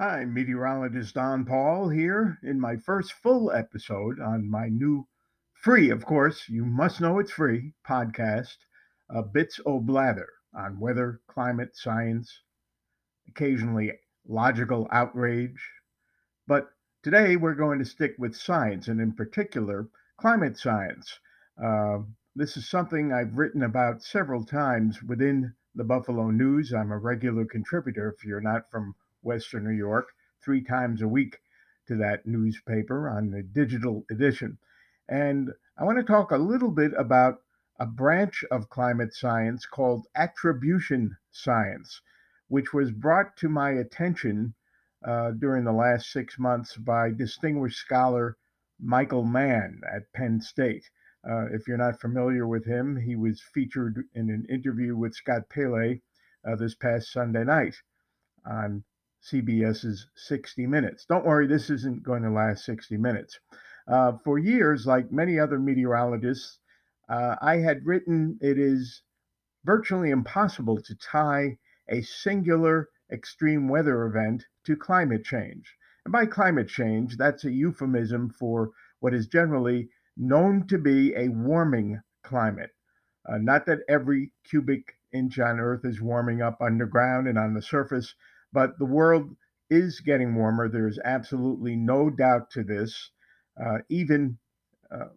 Hi, meteorologist Don Paul here in my first full episode on my new free, of course, you must know it's free podcast, uh, Bits O Blather on weather, climate, science, occasionally logical outrage. But today we're going to stick with science and, in particular, climate science. Uh, this is something I've written about several times within the Buffalo News. I'm a regular contributor if you're not from Western New York, three times a week to that newspaper on the digital edition. And I want to talk a little bit about a branch of climate science called attribution science, which was brought to my attention uh, during the last six months by distinguished scholar Michael Mann at Penn State. Uh, if you're not familiar with him, he was featured in an interview with Scott Pelley uh, this past Sunday night on CBS's 60 Minutes. Don't worry, this isn't going to last 60 minutes. Uh, for years, like many other meteorologists, uh, I had written it is virtually impossible to tie a singular extreme weather event to climate change. And by climate change, that's a euphemism for what is generally known to be a warming climate. Uh, not that every cubic inch on Earth is warming up underground and on the surface, but the world is getting warmer. There's absolutely no doubt to this. Uh, even uh,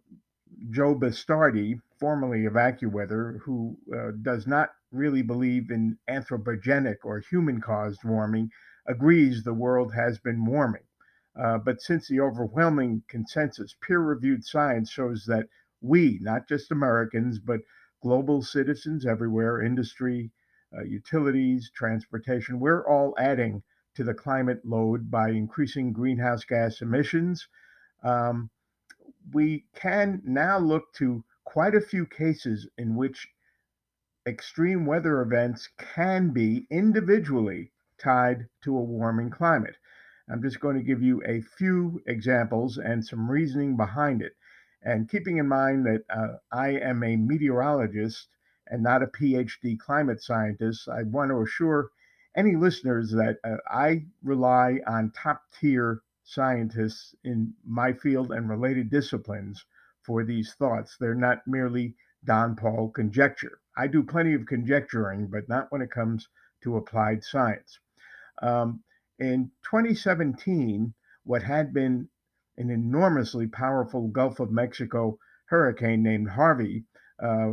Joe Bastardi, formerly of AccuWeather, who uh, does not really believe in anthropogenic or human caused warming, agrees the world has been warming. Uh, but since the overwhelming consensus, peer reviewed science shows that we, not just Americans, but global citizens everywhere, industry, uh, utilities, transportation, we're all adding to the climate load by increasing greenhouse gas emissions. Um, we can now look to quite a few cases in which extreme weather events can be individually tied to a warming climate. I'm just going to give you a few examples and some reasoning behind it. And keeping in mind that uh, I am a meteorologist and not a PhD climate scientist, I want to assure any listeners that uh, I rely on top tier scientists in my field and related disciplines for these thoughts. They're not merely Don Paul conjecture. I do plenty of conjecturing, but not when it comes to applied science. Um, in 2017, what had been an enormously powerful Gulf of Mexico hurricane named Harvey uh,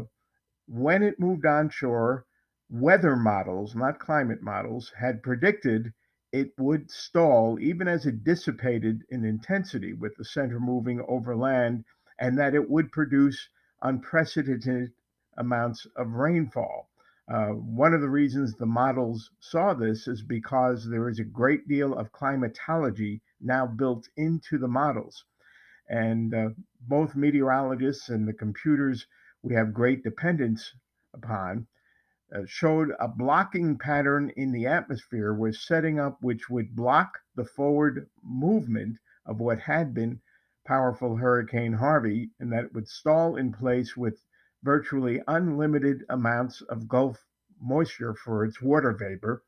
when it moved onshore, weather models, not climate models, had predicted it would stall even as it dissipated in intensity with the center moving over land, and that it would produce unprecedented amounts of rainfall. Uh, one of the reasons the models saw this is because there is a great deal of climatology now built into the models. And uh, both meteorologists and the computers we have great dependence upon, uh, showed a blocking pattern in the atmosphere was setting up which would block the forward movement of what had been powerful Hurricane Harvey, and that it would stall in place with virtually unlimited amounts of Gulf moisture for its water vapor.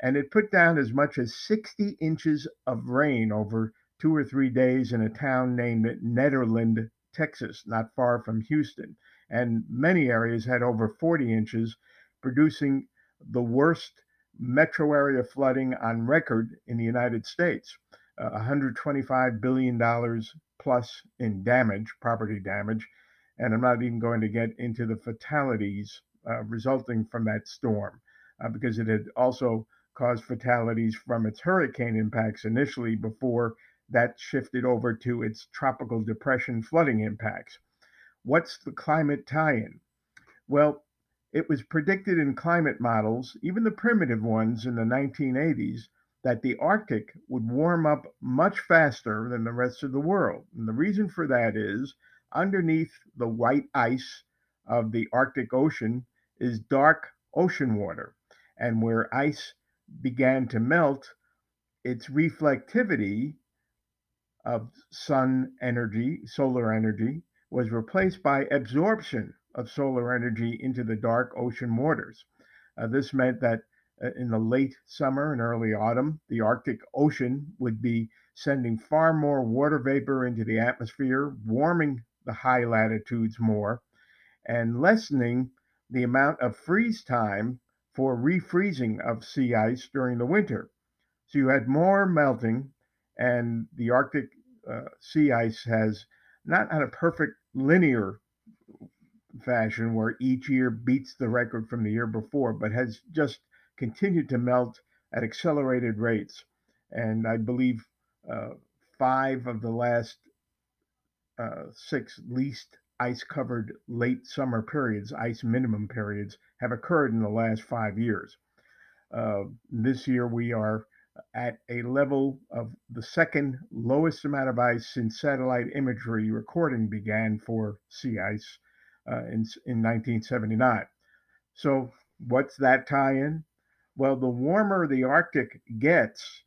And it put down as much as 60 inches of rain over two or three days in a town named Nederland, Texas, not far from Houston and many areas had over 40 inches, producing the worst metro area flooding on record in the United States. Uh, $125 billion plus in damage, property damage, and I'm not even going to get into the fatalities uh, resulting from that storm uh, because it had also caused fatalities from its hurricane impacts initially before that shifted over to its tropical depression flooding impacts. What's the climate tie in? Well, it was predicted in climate models, even the primitive ones in the 1980s, that the Arctic would warm up much faster than the rest of the world. And the reason for that is underneath the white ice of the Arctic Ocean is dark ocean water. And where ice began to melt, its reflectivity of sun energy, solar energy, was replaced by absorption of solar energy into the dark ocean waters. Uh, this meant that uh, in the late summer and early autumn, the Arctic Ocean would be sending far more water vapor into the atmosphere, warming the high latitudes more, and lessening the amount of freeze time for refreezing of sea ice during the winter. So you had more melting, and the Arctic uh, sea ice has not on a perfect linear fashion where each year beats the record from the year before, but has just continued to melt at accelerated rates. And I believe uh, five of the last uh, six least ice covered late summer periods, ice minimum periods, have occurred in the last five years. Uh, this year we are at a level of the second lowest amount of ice since satellite imagery recording began for sea ice uh, in, in 1979. So, what's that tie in? Well, the warmer the Arctic gets,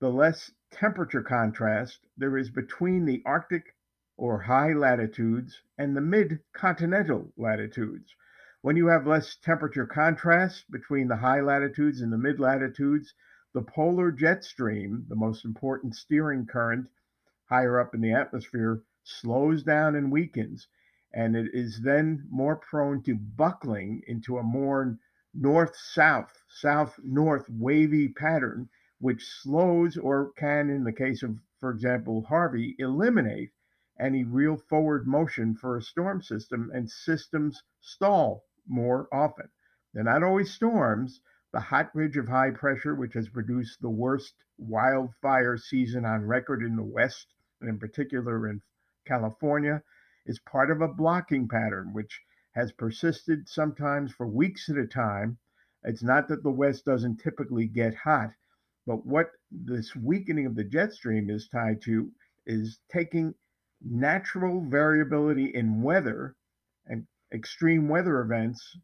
the less temperature contrast there is between the Arctic or high latitudes and the mid continental latitudes. When you have less temperature contrast between the high latitudes and the mid latitudes, the polar jet stream, the most important steering current higher up in the atmosphere, slows down and weakens, and it is then more prone to buckling into a more north south, south north wavy pattern, which slows or can, in the case of, for example, Harvey, eliminate any real forward motion for a storm system, and systems stall more often. They're not always storms, the hot ridge of high pressure, which has produced the worst wildfire season on record in the West, and in particular in California, is part of a blocking pattern which has persisted sometimes for weeks at a time. It's not that the West doesn't typically get hot, but what this weakening of the jet stream is tied to is taking natural variability in weather and extreme weather events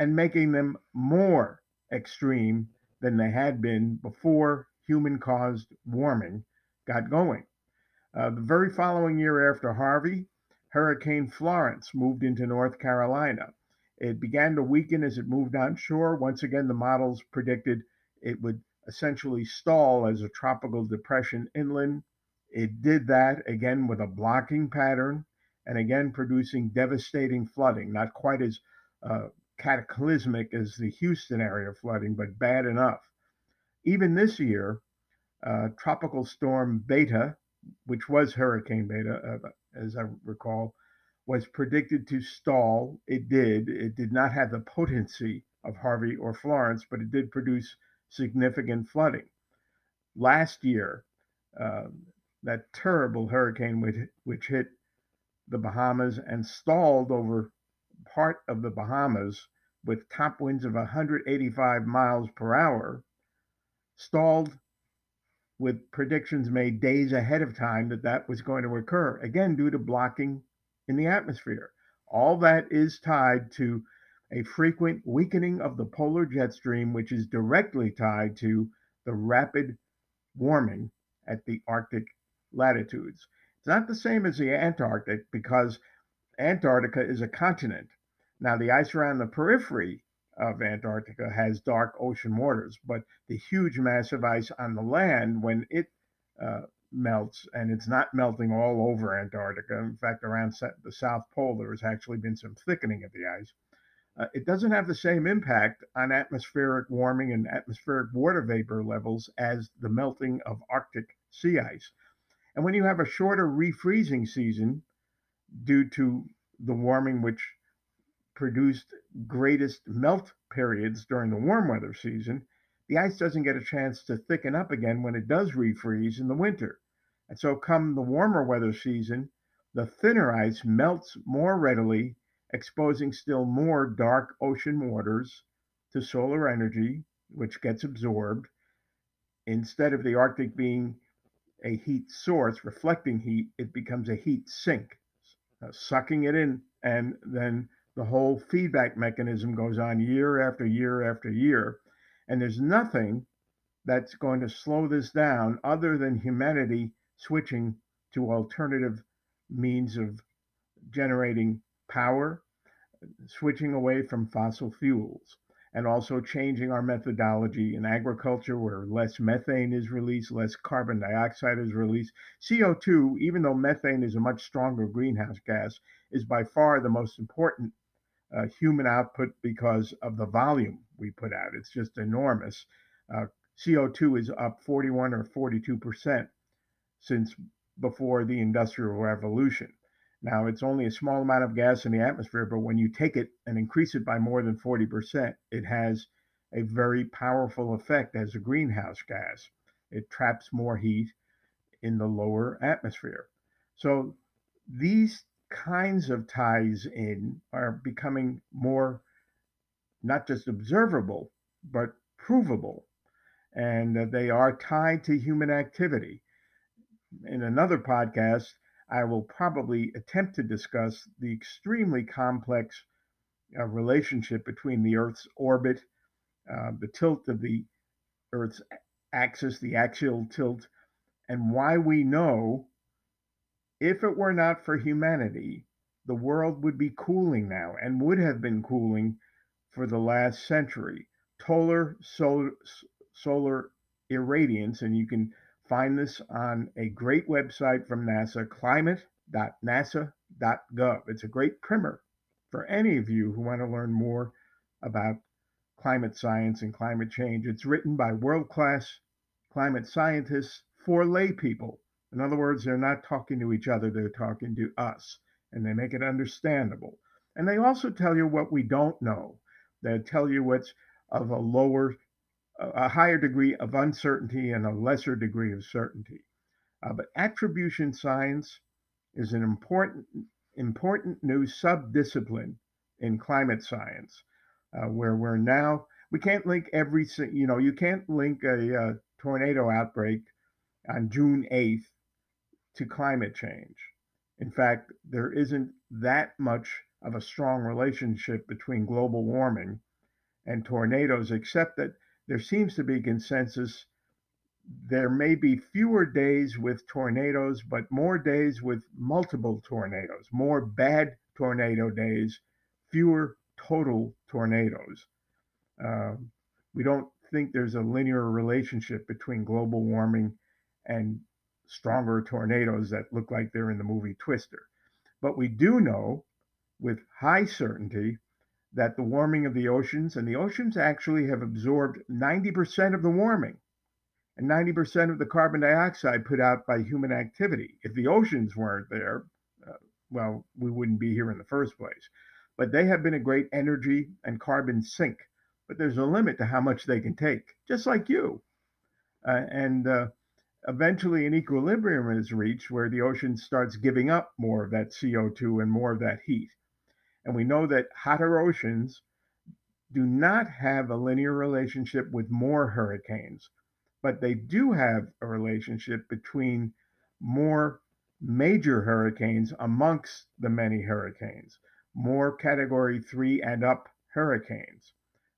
and making them more extreme than they had been before human caused warming got going. Uh, the very following year after Harvey, Hurricane Florence moved into North Carolina. It began to weaken as it moved onshore. Once again, the models predicted it would essentially stall as a tropical depression inland. It did that again with a blocking pattern and again producing devastating flooding, not quite as uh, cataclysmic as the Houston area flooding, but bad enough. Even this year, uh, Tropical Storm Beta, which was Hurricane Beta, uh, as I recall, was predicted to stall. It did. It did not have the potency of Harvey or Florence, but it did produce significant flooding. Last year, uh, that terrible hurricane which, which hit the Bahamas and stalled over part of the Bahamas with top winds of 185 miles per hour, stalled with predictions made days ahead of time that that was going to occur, again, due to blocking in the atmosphere. All that is tied to a frequent weakening of the polar jet stream, which is directly tied to the rapid warming at the Arctic latitudes. It's not the same as the Antarctic because Antarctica is a continent. Now, the ice around the periphery of Antarctica has dark ocean waters, but the huge mass of ice on the land, when it uh, melts, and it's not melting all over Antarctica, in fact, around the South Pole, there has actually been some thickening of the ice. Uh, it doesn't have the same impact on atmospheric warming and atmospheric water vapor levels as the melting of Arctic sea ice. And when you have a shorter refreezing season due to the warming, which produced greatest melt periods during the warm weather season, the ice doesn't get a chance to thicken up again when it does refreeze in the winter. And so, come the warmer weather season, the thinner ice melts more readily, exposing still more dark ocean waters to solar energy, which gets absorbed. Instead of the Arctic being a heat source, reflecting heat, it becomes a heat sink, uh, sucking it in and then the whole feedback mechanism goes on year after year after year. And there's nothing that's going to slow this down other than humanity switching to alternative means of generating power, switching away from fossil fuels. and also changing our methodology in agriculture where less methane is released, less carbon dioxide is released. CO2, even though methane is a much stronger greenhouse gas, is by far the most important uh, human output because of the volume we put out. It's just enormous. Uh, CO2 is up 41 or 42 percent since before the Industrial Revolution. Now, it's only a small amount of gas in the atmosphere, but when you take it and increase it by more than 40%, it has a very powerful effect as a greenhouse gas. It traps more heat in the lower atmosphere. So these kinds of ties in are becoming more not just observable, but provable. And they are tied to human activity. In another podcast, I will probably attempt to discuss the extremely complex uh, relationship between the Earth's orbit, uh, the tilt of the Earth's axis, the axial tilt, and why we know if it were not for humanity, the world would be cooling now and would have been cooling for the last century. Solar, solar irradiance, and you can Find this on a great website from NASA, climate.nasa.gov. It's a great primer for any of you who want to learn more about climate science and climate change. It's written by world class climate scientists for lay people. In other words, they're not talking to each other, they're talking to us, and they make it understandable. And they also tell you what we don't know. They tell you what's of a lower a higher degree of uncertainty and a lesser degree of certainty. Uh, but attribution science is an important important new subdiscipline in climate science, uh, where we're now we can't link every you know you can't link a, a tornado outbreak on June 8th to climate change. In fact, there isn't that much of a strong relationship between global warming and tornadoes, except that there seems to be consensus. There may be fewer days with tornadoes, but more days with multiple tornadoes, more bad tornado days, fewer total tornadoes. Uh, we don't think there's a linear relationship between global warming and stronger tornadoes that look like they're in the movie Twister. But we do know with high certainty that the warming of the oceans, and the oceans actually have absorbed 90% of the warming and 90% of the carbon dioxide put out by human activity. If the oceans weren't there, uh, well, we wouldn't be here in the first place. But they have been a great energy and carbon sink. But there's a limit to how much they can take, just like you. Uh, and uh, eventually, an equilibrium is reached where the ocean starts giving up more of that CO2 and more of that heat. And we know that hotter oceans do not have a linear relationship with more hurricanes, but they do have a relationship between more major hurricanes amongst the many hurricanes, more category three and up hurricanes.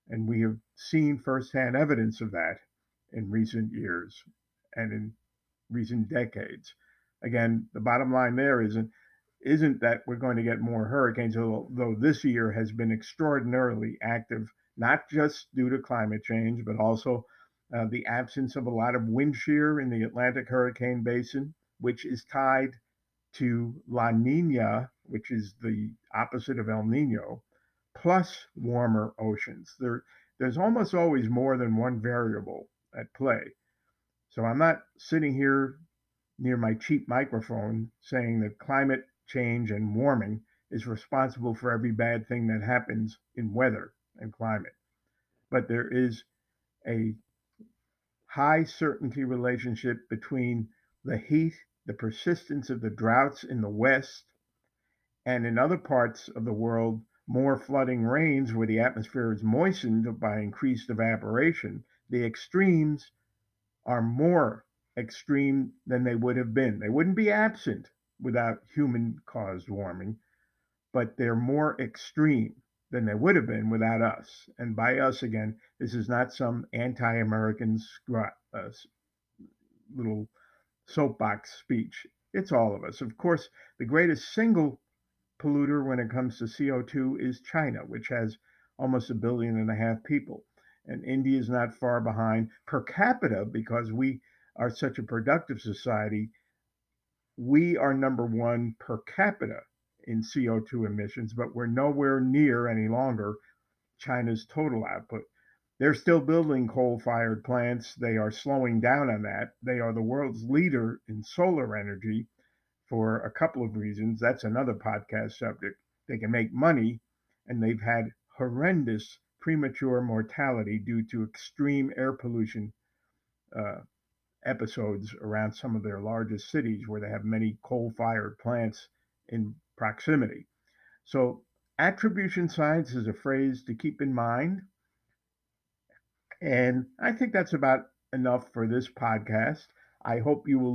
And we have seen firsthand evidence of that in recent years and in recent decades. Again, the bottom line there isn't isn't that we're going to get more hurricanes, although this year has been extraordinarily active, not just due to climate change, but also uh, the absence of a lot of wind shear in the Atlantic hurricane basin, which is tied to La Nina, which is the opposite of El Nino, plus warmer oceans. There, there's almost always more than one variable at play. So I'm not sitting here near my cheap microphone saying that climate change and warming is responsible for every bad thing that happens in weather and climate. But there is a high certainty relationship between the heat, the persistence of the droughts in the West, and in other parts of the world, more flooding rains where the atmosphere is moistened by increased evaporation. The extremes are more extreme than they would have been. They wouldn't be absent without human caused warming, but they're more extreme than they would have been without us. And by us, again, this is not some anti American uh, little soapbox speech. It's all of us. Of course, the greatest single polluter when it comes to CO2 is China, which has almost a billion and a half people. And India is not far behind per capita because we are such a productive society. We are number one per capita in CO2 emissions, but we're nowhere near any longer China's total output. They're still building coal fired plants. They are slowing down on that. They are the world's leader in solar energy for a couple of reasons. That's another podcast subject. They can make money, and they've had horrendous premature mortality due to extreme air pollution uh, episodes around some of their largest cities where they have many coal fired plants in proximity. So, attribution science is a phrase to keep in mind. And I think that's about enough for this podcast. I hope you will